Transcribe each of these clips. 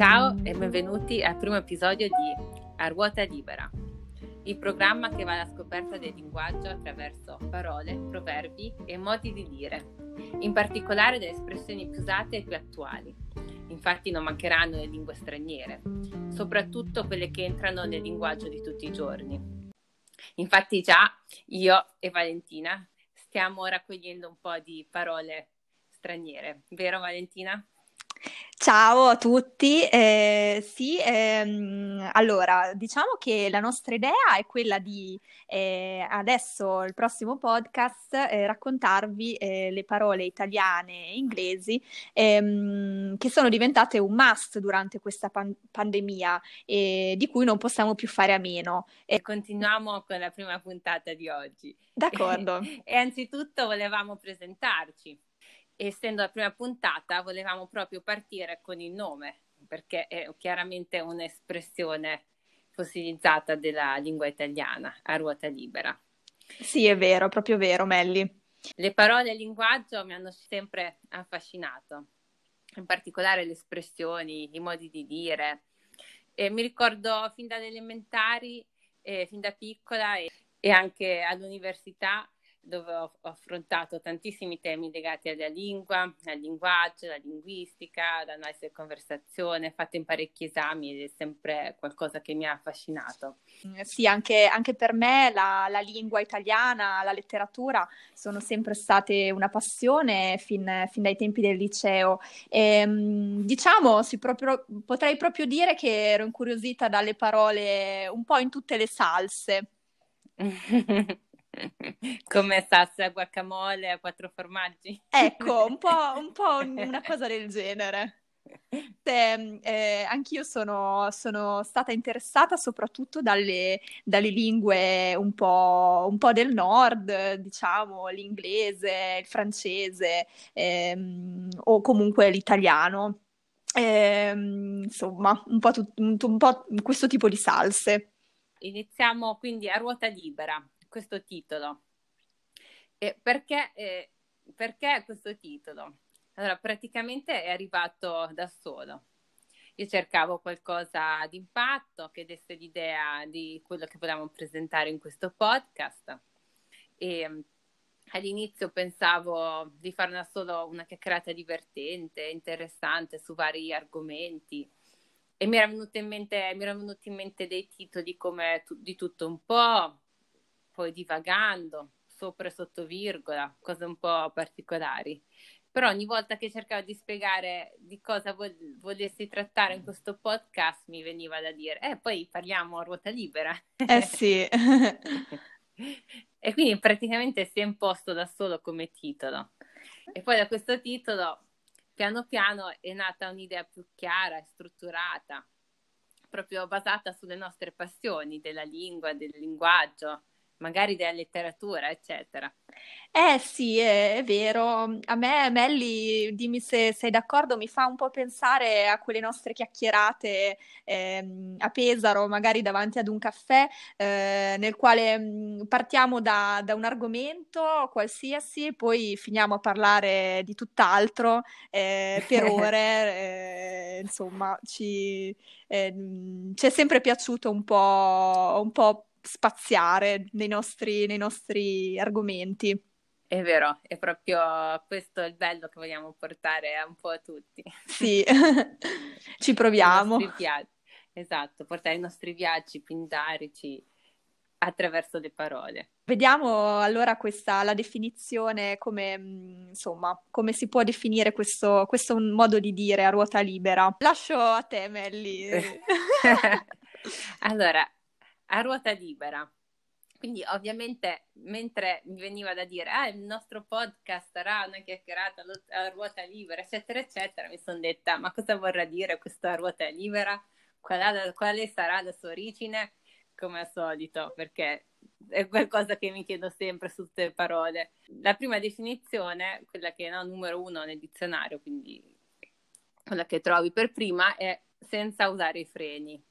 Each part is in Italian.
Ciao e benvenuti al primo episodio di A Ruota Libera, il programma che va alla scoperta del linguaggio attraverso parole, proverbi e modi di dire, in particolare delle espressioni più usate e più attuali. Infatti non mancheranno le lingue straniere, soprattutto quelle che entrano nel linguaggio di tutti i giorni. Infatti già io e Valentina stiamo raccogliendo un po' di parole straniere, vero Valentina? Ciao a tutti, eh, sì, ehm, allora diciamo che la nostra idea è quella di eh, adesso, il prossimo podcast, eh, raccontarvi eh, le parole italiane e inglesi ehm, che sono diventate un must durante questa pan- pandemia e di cui non possiamo più fare a meno. E continuiamo con la prima puntata di oggi. D'accordo. e anzitutto volevamo presentarci essendo la prima puntata, volevamo proprio partire con il nome, perché è chiaramente un'espressione fossilizzata della lingua italiana, a ruota libera. Sì, è vero, proprio vero, Melli. Le parole e il linguaggio mi hanno sempre affascinato, in particolare le espressioni, i modi di dire. E mi ricordo fin dalle elementari, eh, fin da piccola e, e anche all'università, dove ho, ho, affrontato tantissimi temi legati alla lingua, al linguaggio, alla linguistica, all'analisi della conversazione, ho fatto in parecchi esami ed è sempre qualcosa che mi ha affascinato. Mm, sì, anche, anche per me la, la, lingua italiana, la letteratura sono sempre state una passione fin, fin dai tempi del liceo. E, ehm, diciamo, proprio, potrei proprio dire che ero incuriosita dalle parole un po' in tutte le salse. Come salsa guacamole a quattro formaggi? Ecco, un po', un po una cosa del genere. Se, eh, anch'io sono, sono, stata interessata soprattutto dalle, dalle lingue un po', un po', del nord, diciamo l'inglese, il francese ehm, o comunque l'italiano. Ehm, insomma, un po', tut, un po' questo tipo di salse. Iniziamo quindi a ruota libera questo titolo. E perché, eh, perché questo titolo? Allora, praticamente è arrivato da solo. Io cercavo qualcosa di impatto che desse l'idea di quello che volevamo presentare in questo podcast e mm, all'inizio pensavo di fare una solo una chiacchierata divertente, interessante su vari argomenti e mi erano venuti in mente, mi erano venuti in mente dei titoli come tu, di tutto un po', poi divagando, sopra e sotto virgola, cose un po' particolari. Però ogni volta che cercavo di spiegare di cosa vol- volessi trattare in questo podcast mi veniva da dire, eh, poi parliamo a ruota libera. Eh sì. e quindi praticamente si è imposto da solo come titolo. E poi da questo titolo, piano piano, è nata un'idea più chiara e strutturata, proprio basata sulle nostre passioni della lingua, del linguaggio, magari della letteratura, eccetera. Eh sì, è, è vero. A me, Melli, dimmi se sei d'accordo, mi fa un po' pensare a quelle nostre chiacchierate ehm, a Pesaro, magari davanti ad un caffè, eh, nel quale mh, partiamo da, da, un argomento qualsiasi, poi finiamo a parlare di tutt'altro eh, per ore. Eh, insomma, ci, ehm, ci è sempre piaciuto un po', un po' spaziare nei nostri, nei nostri argomenti. È vero, è proprio questo il bello che vogliamo portare un po' a tutti. Sì, ci proviamo. Esatto, portare i nostri viaggi pindarici attraverso le parole. Vediamo allora questa, la definizione, come, mm, insomma, come si può definire questo, questo modo di dire a ruota libera. Lascio a te, Melli. allora, a ruota libera. Quindi ovviamente mentre mi veniva da dire ah, il nostro podcast sarà una chiacchierata a ruota libera, eccetera, eccetera, mi sono detta ma cosa vorrà dire questa ruota libera? Qual quale sarà la sua origine? Come al solito, perché è qualcosa che mi chiedo sempre su tutte le parole. La prima definizione, quella che è no, numero uno nel dizionario, quindi quella che trovi per prima, è senza usare i freni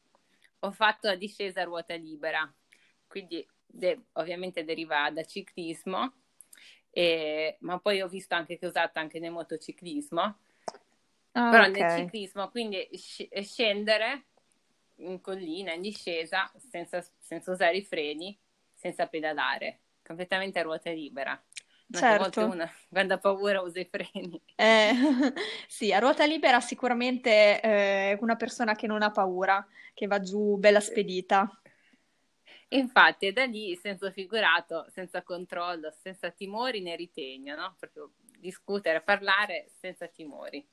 ho fatto la discesa a ruota libera, quindi de- ovviamente deriva da ciclismo, e, ma poi ho visto anche che è usata anche nel motociclismo. Ah, Però okay. nel ciclismo, quindi sc- scendere in collina, in discesa, senza, senza usare i freni, senza pedalare, completamente a ruota libera. Certo. Una, quando ha paura usa i freni. Eh, sì, a ruota libera sicuramente eh, una persona che non ha paura, che va giù bella spedita. Infatti è da lì senso figurato, senza controllo, senza timori né ritegno, no? Proprio discutere, parlare senza timori.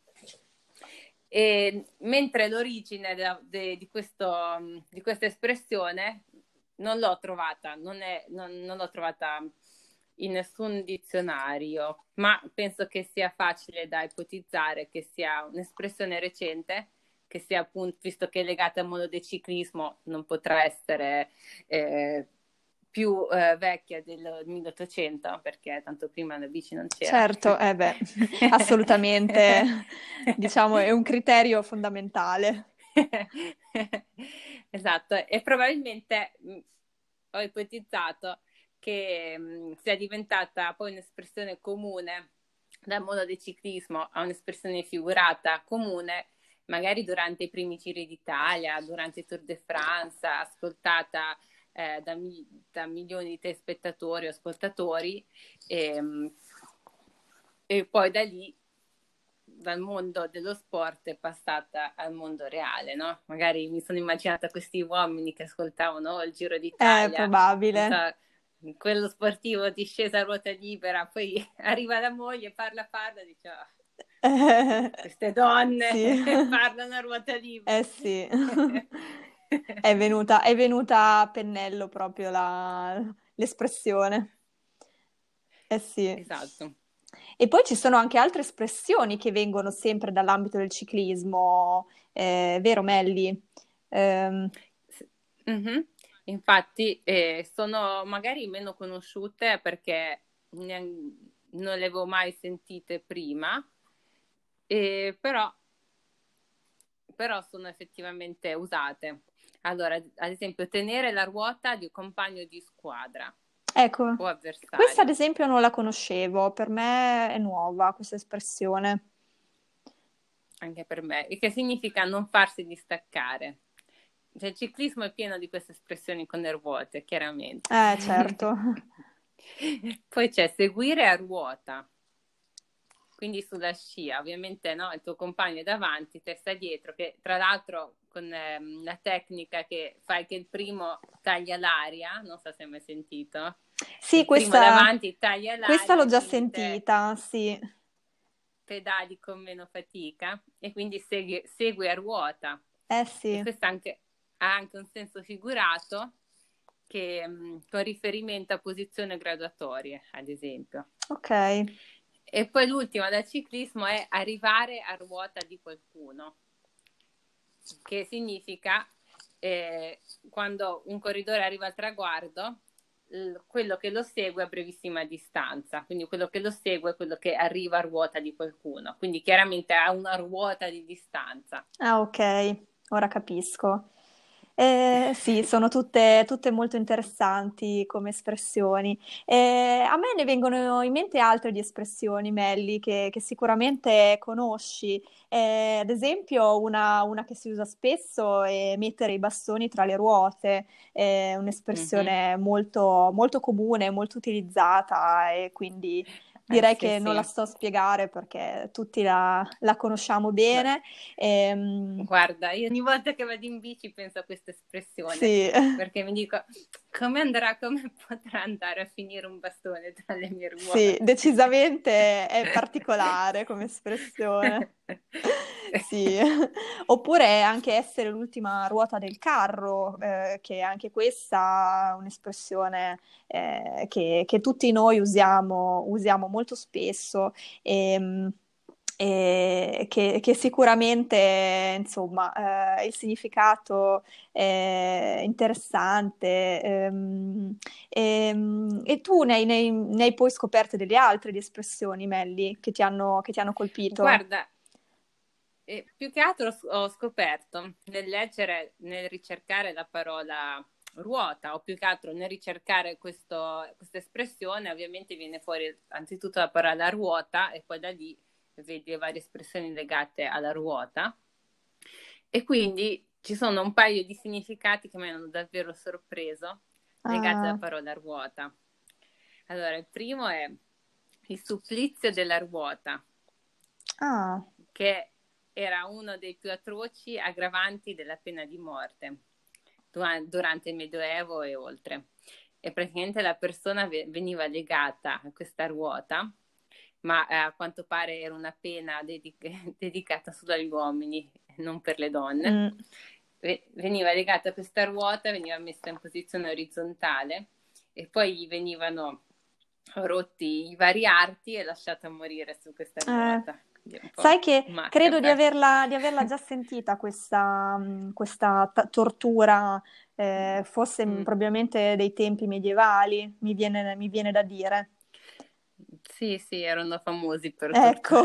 E, mentre l'origine de, de, di, questo, di, questa espressione non l'ho trovata, non, è, non, non l'ho trovata in nessun dizionario, ma penso che sia facile da ipotizzare che sia un'espressione recente, che sia appunto, visto che è legata al mondo del ciclismo, non potrà essere eh, più eh, vecchia del 1800, perché tanto prima la bici non c'era. Certo, eh beh, assolutamente, diciamo, è un criterio fondamentale. esatto, e probabilmente mh, ho ipotizzato che mh, sia diventata poi un'espressione comune dal mondo del ciclismo a un'espressione figurata comune, magari durante i primi giri d'Italia, durante il Tour de France, ascoltata eh, da, da, milioni di telespettatori o ascoltatori e, ehm, e poi da lì dal mondo dello sport è passata al mondo reale, no? Magari mi sono immaginata questi uomini che ascoltavano il Giro d'Italia. È probabile quello sportivo discesa a ruota libera, poi arriva la moglie, parla, parla, dice oh, queste donne sì. parlano a ruota libera. Eh sì, è, venuta, è venuta a pennello proprio la, l'espressione. Eh sì. Esatto. E poi ci sono anche altre espressioni che vengono sempre dall'ambito del ciclismo, eh, vero Melli? Um... Mm-hmm. Infatti eh, sono magari meno conosciute perché non le avevo mai sentite prima, eh, però, però sono effettivamente usate. Allora, ad esempio, tenere la ruota di un compagno di squadra. Ecco, questa ad esempio non la conoscevo, per me è nuova questa espressione. Anche per me, e che significa non farsi distaccare. Cioè, il ciclismo è pieno di queste espressioni con le ruote, chiaramente. Eh, certo. Poi c'è seguire a ruota, quindi sulla scia, ovviamente no, il tuo compagno è davanti, testa dietro, che tra l'altro con ehm, la tecnica che fai che il primo taglia l'aria, non so se hai mai sentito. Sì, il questa, davanti taglia l'aria. Questa l'ho già sentita, sì. Pedali con meno fatica e quindi segui, segui a ruota. Eh sì. E questa anche, ha anche un senso figurato che, mm, con riferimento a posizioni graduatorie, ad esempio. Ok. E poi l'ultima del ciclismo è arrivare a ruota di qualcuno, che significa eh, quando un corridore arriva al traguardo, quello che lo segue a brevissima distanza, quindi quello che lo segue è quello che arriva a ruota di qualcuno, quindi chiaramente ha una ruota di distanza. Ah, ok, ora capisco. Eh, sì, sono tutte, tutte molto interessanti come espressioni. Eh, a me ne vengono in mente altre di espressioni, Melli, che, che sicuramente conosci. Eh, ad esempio, una, una, che si usa spesso è mettere i bastoni tra le ruote, è un'espressione mm-hmm. molto, molto comune, molto utilizzata e quindi Direi eh, sì, che sì. non la sto a spiegare perché tutti la, la conosciamo bene. E, ehm, Guarda, io ogni volta che vado in bici penso a questa espressione sì. perché mi dico come andrà, come potrà andare a finire un bastone tra le mie ruote? Sì, decisamente è particolare come espressione. sì. Oppure anche essere l'ultima ruota del carro, eh, che anche questa è un'espressione eh, che, che, tutti noi usiamo, usiamo molto spesso. E, e che, che, sicuramente insomma eh, il significato è interessante ehm, ehm, e tu ne hai, ne, hai, poi scoperte delle altre di espressioni Melli che ti hanno, che ti hanno colpito? Guarda eh, più che altro ho scoperto nel leggere nel ricercare la parola ruota o più che altro nel ricercare questa espressione ovviamente viene fuori anzitutto la parola ruota e poi da lì vedi le varie espressioni legate alla ruota e quindi ci sono un paio di significati che mi hanno davvero sorpreso legati alla ah. parola ruota. Allora, il primo è il supplizio della ruota, ah. che era uno dei più atroci aggravanti della pena di morte durante il Medioevo e oltre. E praticamente la persona veniva legata a questa ruota, ma eh, a quanto pare era una pena dedic- dedicata solo agli uomini, non per le donne. Mm. Veniva legata a questa ruota, veniva messa in posizione orizzontale e poi gli venivano rotti i vari arti e lasciata morire su questa eh. ruota. Eh. Sai che macchia, credo di averla, di averla, già sentita questa, questa t- tortura, eh, fosse mm. probabilmente dei tempi medievali, mi viene, mi viene, da dire. Sì, sì, erano famosi per Ecco.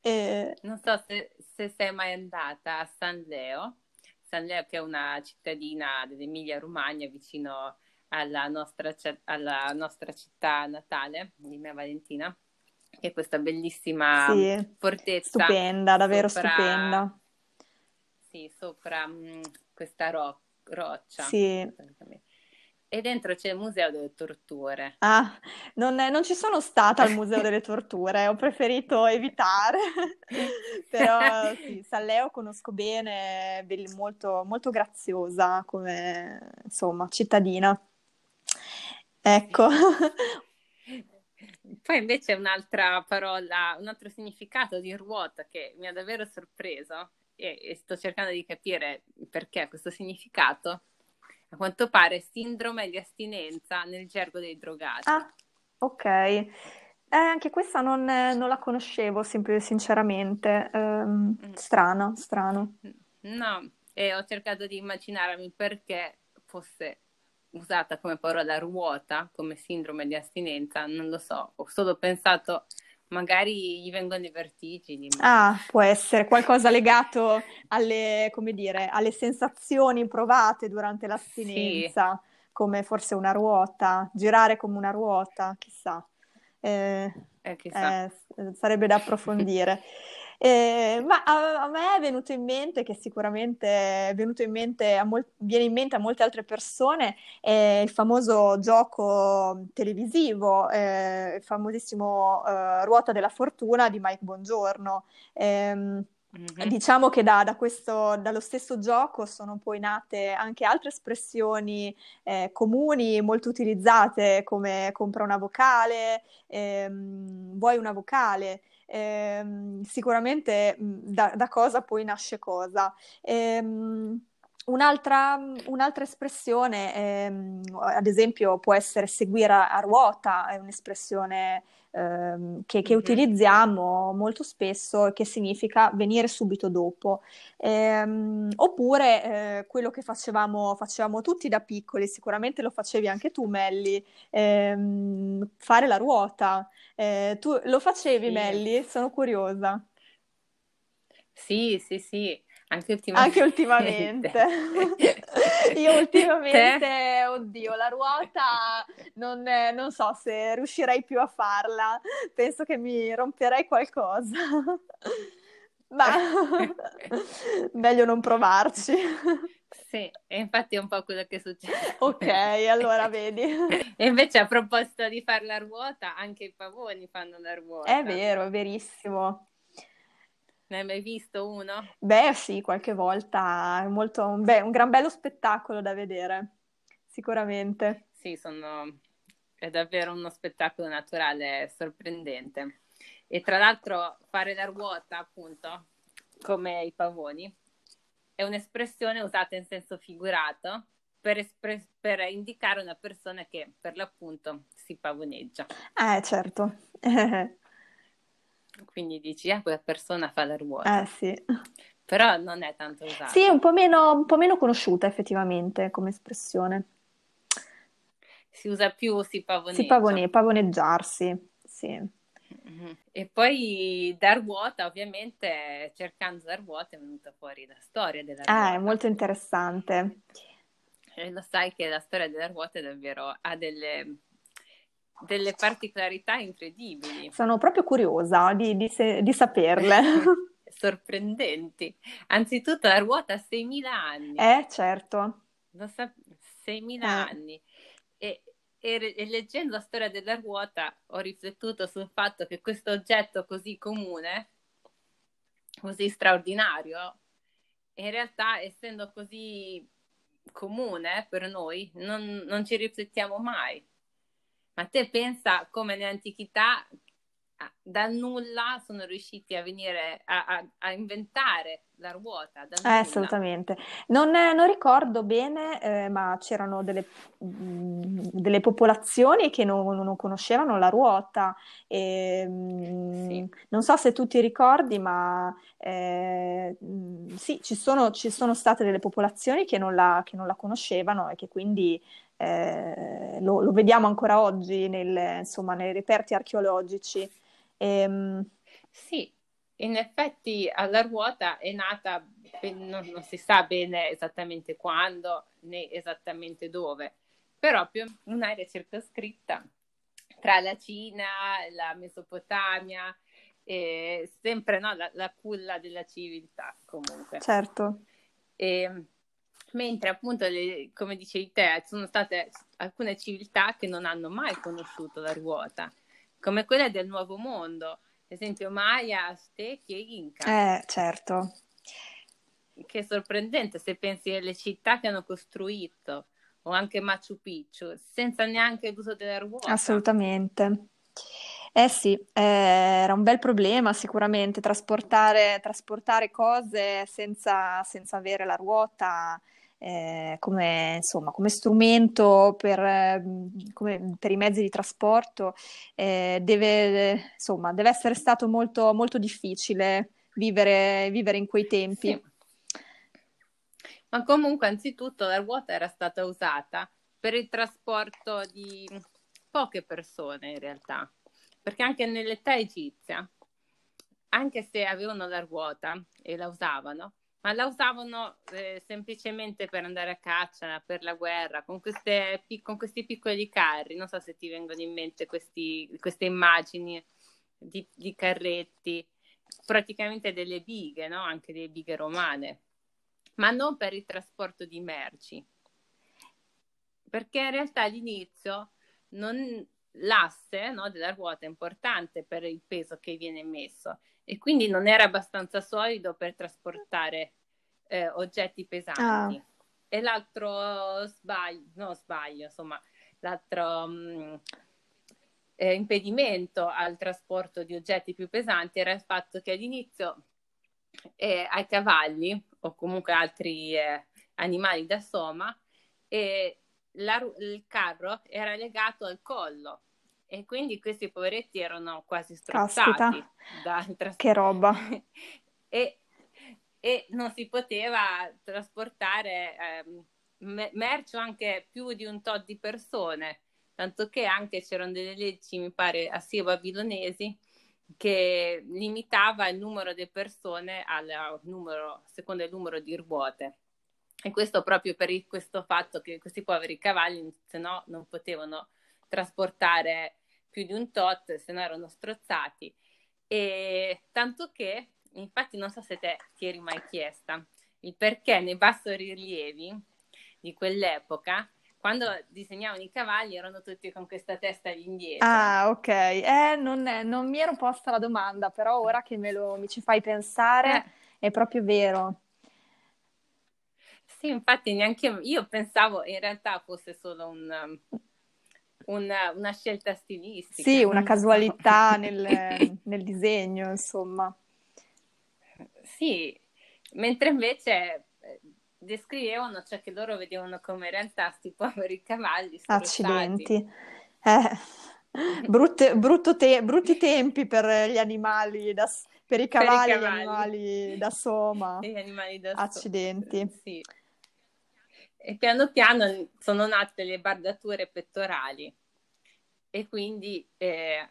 e... Non so se, se sei mai andata a San Leo, San Leo che è una cittadina dell'Emilia Romagna vicino alla nostra, alla nostra città natale di mia Valentina, che è questa bellissima sì, fortezza. Stupenda, davvero sopra, stupenda. Sì, sopra mh, mm, questa ro- roccia. Sì. E dentro c'è il Museo delle Torture. Ah, non, non, ci sono stata al Museo delle Torture, ho preferito evitare. Però sì, San Leo conosco bene, molto, molto graziosa come insomma cittadina. Ecco. Poi invece un'altra parola, un altro significato di ruota che mi ha davvero sorpreso e, e sto cercando di capire perché questo significato. A quanto pare sindrome di astinenza nel gergo dei drogati. Ah, ok. Eh, anche questa non, non, la conoscevo, sinceramente. Um, mm. Strano, strano. No, e ho cercato di immaginarmi perché fosse usata come parola ruota, come sindrome di astinenza, non lo so, ho solo pensato magari gli vengono i vertigini. Ma... Ah, può essere qualcosa legato alle, come dire, alle sensazioni provate durante l'astinenza, sì. come forse una ruota, girare come una ruota, chissà. Eh, eh, chissà. Eh, sarebbe da approfondire. Eh, ma a, a, me è venuto in mente, che sicuramente è venuto in mente mol- viene in mente a molte altre persone, eh, il famoso gioco televisivo, eh, il famosissimo eh, Ruota della Fortuna di Mike Bongiorno. Mm-hmm. Diciamo che da, da questo, dallo stesso gioco sono poi nate anche altre espressioni eh, comuni, molto utilizzate, come compra una vocale, ehm, vuoi una vocale ehm, sicuramente da, da, cosa poi nasce cosa. Ehm, Un'altra, un'altra, espressione, ehm, ad esempio, può essere seguire a, a ruota, è un'espressione ehm, che, che, utilizziamo molto spesso e che significa venire subito dopo. Ehm, oppure eh, quello che facevamo, facevamo, tutti da piccoli, sicuramente lo facevi anche tu, Melli, ehm, fare la ruota. Eh, tu lo facevi, sì. Melli? Sono curiosa. Sì, sì, sì. Anche ultimamente. Anche ultimamente. Io ultimamente, Te? oddio, la ruota non, non, so se riuscirei più a farla. Penso che mi romperei qualcosa. Ma meglio non provarci. Sì, e infatti è un po' quello che succede. Ok, allora vedi. E invece a proposito di fare la ruota, anche i pavoni fanno la ruota. È vero, è verissimo. Ne hai mai visto uno? Beh, sì, qualche volta. È molto, beh, un gran bello spettacolo da vedere, sicuramente. Sì, sono... è davvero uno spettacolo naturale sorprendente. E tra l'altro fare la ruota, appunto, come i pavoni, è un'espressione usata in senso figurato per, espre- per indicare una persona che per l'appunto si pavoneggia. Eh, certo. Quindi dici, ah, quella persona fa la ruota. Eh sì. Però non è tanto usata. Sì, un po' meno, un po meno conosciuta effettivamente come espressione. Si usa più si pavoneggia. Si pavone, pavoneggiarsi, sì. Mm-hmm. E poi dar ruota, ovviamente, cercando dar ruota è venuta fuori la storia della ruota. Ah, è molto interessante. E lo sai che la storia della ruota è davvero ha delle delle particolarità incredibili. Sono proprio curiosa di, di, se, di saperle. Sorprendenti. Anzitutto la ruota ha 6.000 anni. Eh, certo. Sa- 6.000 eh. anni. E, e, e, leggendo la storia della ruota ho riflettuto sul fatto che questo oggetto così comune, così straordinario, in realtà essendo così comune per noi, non, non ci riflettiamo mai. Ma te pensa come nell'antichità dal nulla sono riusciti a venire a, a, a inventare la ruota. Eh, assolutamente. Non, non, ricordo bene, eh, ma c'erano delle, mh, mm, delle popolazioni che non, non, conoscevano la ruota. E, mh, sì. Non so se tu ti ricordi, ma eh, mh, sì, ci sono, ci sono, state delle popolazioni che non la, che non la conoscevano e che quindi eh, lo, lo, vediamo ancora oggi nel, insomma, nei reperti archeologici. Ehm, sì, in effetti alla ruota è nata, non, non, si sa bene esattamente quando né esattamente dove, però più un'area circoscritta tra la Cina, la Mesopotamia, eh, sempre no, la, la, culla della civiltà comunque. Certo. E, mentre appunto, le, come dicevi te, sono state alcune civiltà che non hanno mai conosciuto la ruota, come quella del Nuovo Mondo, ad esempio Maya, Aztechi e Inca. Eh, certo. Che è sorprendente se pensi alle città che hanno costruito, o anche Machu Picchu, senza neanche l'uso della ruota. Assolutamente. Eh sì, eh, era un bel problema sicuramente trasportare, trasportare cose senza, senza avere la ruota eh, come, insomma, come, strumento per, eh, come, per, i mezzi di trasporto, eh, deve, insomma, deve essere stato molto, molto difficile vivere, vivere in quei tempi. Sì. Ma comunque, anzitutto, la ruota era stata usata per il trasporto di poche persone in realtà, perché anche nell'età egizia, anche se avevano la ruota e la usavano, ma la usavano eh, semplicemente per andare a caccia, per la guerra, con, queste, con, questi piccoli carri. Non so se ti vengono in mente questi, queste immagini di, di, carretti, praticamente delle bighe, no? anche delle bighe romane, ma non per il trasporto di merci. Perché in realtà all'inizio non, l'asse no, della ruota è importante per il peso che viene messo e quindi non era abbastanza solido per trasportare eh, oggetti pesanti. Ah. E l'altro sbaglio, no sbaglio, insomma, l'altro mh, mm, eh, impedimento al trasporto di oggetti più pesanti era il fatto che all'inizio eh, ai cavalli o comunque altri eh, animali da soma la, il carro era legato al collo e quindi questi poveretti erano quasi strozzati dal trasporto. Che roba! e, e, non si poteva trasportare eh, merce anche più di un tot di persone, tanto che anche c'erano delle leggi, mi pare, assiro-babilonesi che limitava il numero di persone al numero, secondo il numero di ruote. E questo proprio per il, questo fatto che questi poveri cavalli, se no, non potevano trasportare più di un tot, se no erano strozzati. E tanto che, infatti, non so se te ti eri mai chiesta il perché nei bassorilievi di quell'epoca quando disegnavano i cavalli erano tutti con questa testa all'indietro. Ah, ok. Eh, non, non, mi ero posta la domanda, però ora che me lo, mi ci fai pensare eh. è proprio vero. Sì, infatti neanche io pensavo in realtà fosse solo un, una, una scelta stilistica. Sì, una casualità nel, nel disegno, insomma. Sì, mentre invece eh, descrivevano ciò che loro vedevano come in realtà sti poveri cavalli Accidenti. Eh, brutte, te- brutti tempi per gli animali, da, per i cavalli, per i cavalli. gli animali da soma. Gli animali da Accidenti. So- sì. E piano piano sono nate le bardature pettorali e quindi eh,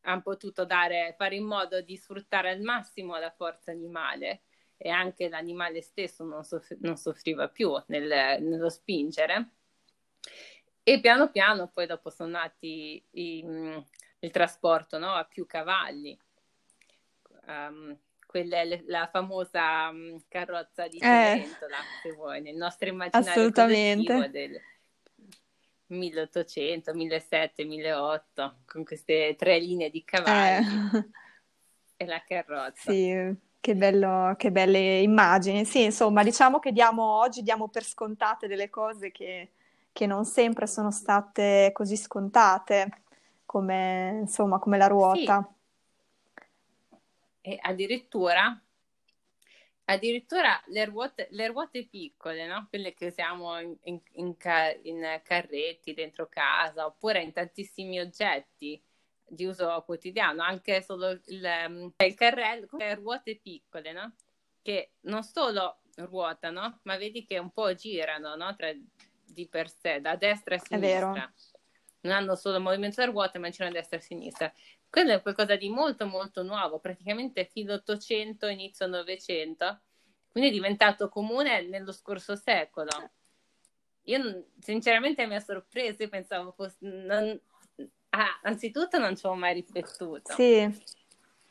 hanno potuto dare, fare in modo di sfruttare al massimo la forza animale e anche l'animale stesso non, soff- non soffriva più nel, nello spingere. E piano piano poi dopo sono nati i, il trasporto no? a più cavalli. Um, quella la famosa carrozza di Cenerentola, eh, se vuoi, nel nostro immaginario assolutamente. del 1800, 1700, 1800, con queste tre linee di cavalli eh. e la carrozza. Sì, che, bello, che belle immagini. Sì, insomma, diciamo che diamo, oggi diamo per scontate delle cose che, che non sempre sono state così scontate, come, insomma, come la ruota. Sì. E addirittura, addirittura le, ruote, le ruote piccole, no? quelle che usiamo in, in, in, in carretti dentro casa oppure in tantissimi oggetti di uso quotidiano, anche solo il, ehm, il carrello, le ruote piccole, no? Che non solo ruotano, ma vedi che un po' girano, no? Tra, di per sé, da destra a sinistra. Non hanno solo movimento da ruote, ma girano a destra e a sinistra. Quello è qualcosa di molto molto nuovo, praticamente fino 800, inizio 900, quindi è diventato comune nello scorso secolo. Io sinceramente mi ha sorpreso, io pensavo fosse, non, Ah, anzitutto non ci ho mai riflettuto. Sì.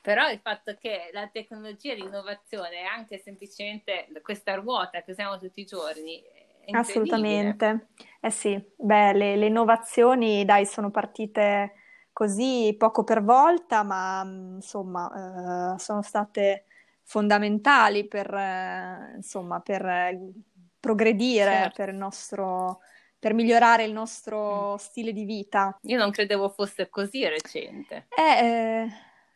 Però il fatto che la tecnologia, l'innovazione è anche semplicemente questa ruota che usiamo tutti i giorni. Assolutamente. Eh sì, beh, le, le, innovazioni, dai, sono partite così poco per volta, ma insomma, eh, sono state fondamentali per, eh, insomma, per progredire, certo. per il nostro per migliorare il nostro mm. stile di vita. Io non credevo fosse così recente. È, eh,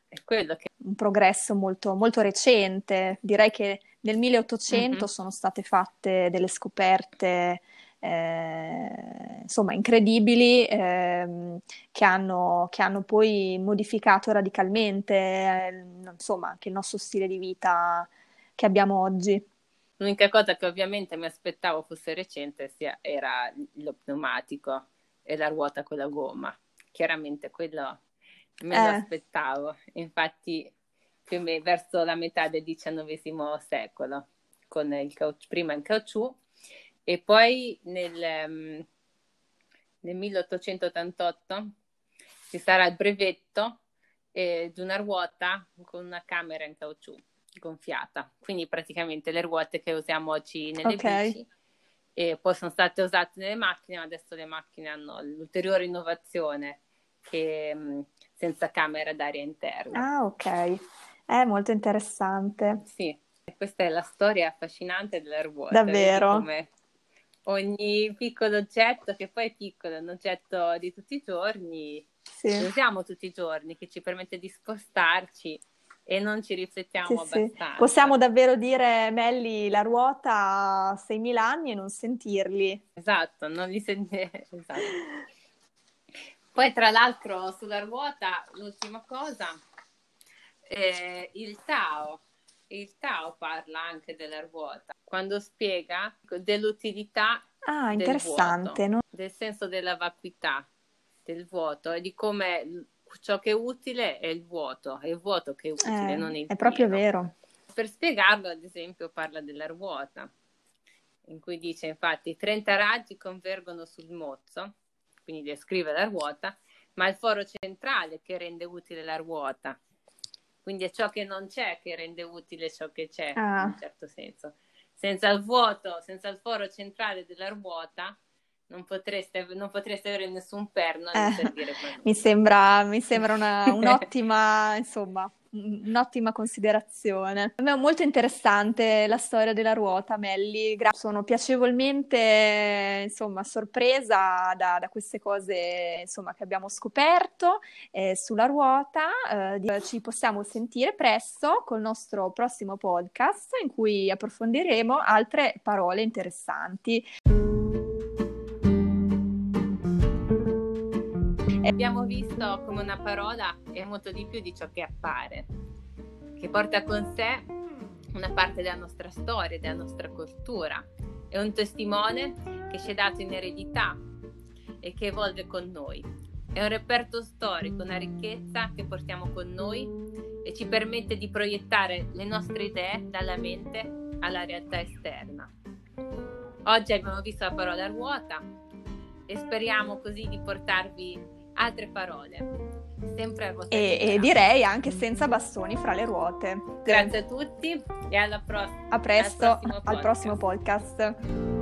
è quello che... Un progresso molto, molto recente. Direi che nel 1800 mm-hmm. sono state fatte delle scoperte eh, insomma incredibili eh, che, hanno, che, hanno, poi modificato radicalmente eh, insomma anche il nostro stile di vita che abbiamo oggi. L'unica cosa che ovviamente mi aspettavo fosse recente sia, era lo pneumatico e la ruota con la gomma. Chiaramente quello me lo eh. aspettavo. Infatti, più o meno verso la metà del XIX secolo, con il caucciù, prima il caucciù e poi nel, um, nel 1888 ci sarà il brevetto eh, di una ruota con una camera in caucciù gonfiata, quindi praticamente le ruote che usiamo oggi nelle okay. bici e poi sono state usate nelle macchine, ma adesso le macchine hanno l'ulteriore innovazione che mm, senza camera d'aria interna. Ah, ok. È molto interessante. Sì, questa è la storia affascinante della ruota. Davvero. Come ogni piccolo oggetto, che poi è piccolo, è un oggetto di tutti i giorni, sì. lo usiamo tutti i giorni, che ci permette di spostarci e non ci riflettiamo sì, abbastanza. Sì. Possiamo davvero dire, Melli, la ruota ha 6.000 anni e non sentirli. Esatto, non li sentire. Esatto. Poi tra l'altro sulla ruota, l'ultima cosa, eh, il Tao. Il Tao parla anche della ruota, quando spiega dell'utilità ah, del vuoto, no? del senso della vacuità del vuoto e di come ciò che è utile è il vuoto, è il vuoto che è utile, eh, non il È proprio vero. Per spiegarlo, ad esempio, parla della ruota, in cui dice infatti 30 raggi convergono sul mozzo, quindi descrive la ruota, ma il foro centrale che rende utile la ruota. Quindi è ciò che non c'è che rende utile ciò che c'è, ah. in un certo senso. Senza il vuoto, senza il foro centrale della ruota, non potreste, non potreste avere nessun perno eh, mi sembra, mi sembra una, un'ottima, insomma, un'ottima considerazione. A me è molto interessante la storia della ruota, Melli. Gra- sono piacevolmente, insomma, sorpresa da, da queste cose, insomma, che abbiamo scoperto eh, sulla ruota. Eh, ci possiamo sentire presto col nostro prossimo podcast in cui approfondiremo altre parole interessanti. Abbiamo visto come una parola è molto di più di ciò che appare, che porta con sé una parte della nostra storia, della nostra cultura. È un testimone che ci è dato in eredità e che evolve con noi. È un reperto storico, una ricchezza che portiamo con noi e ci permette di proiettare le nostre idee dalla mente alla realtà esterna. Oggi abbiamo visto la parola ruota, e speriamo così di portarvi altre parole. Sempre a ruota e, e direi anche senza bastoni fra le ruote. Grazie a tutti e alla prossima. A presto, al prossimo podcast. Al prossimo podcast.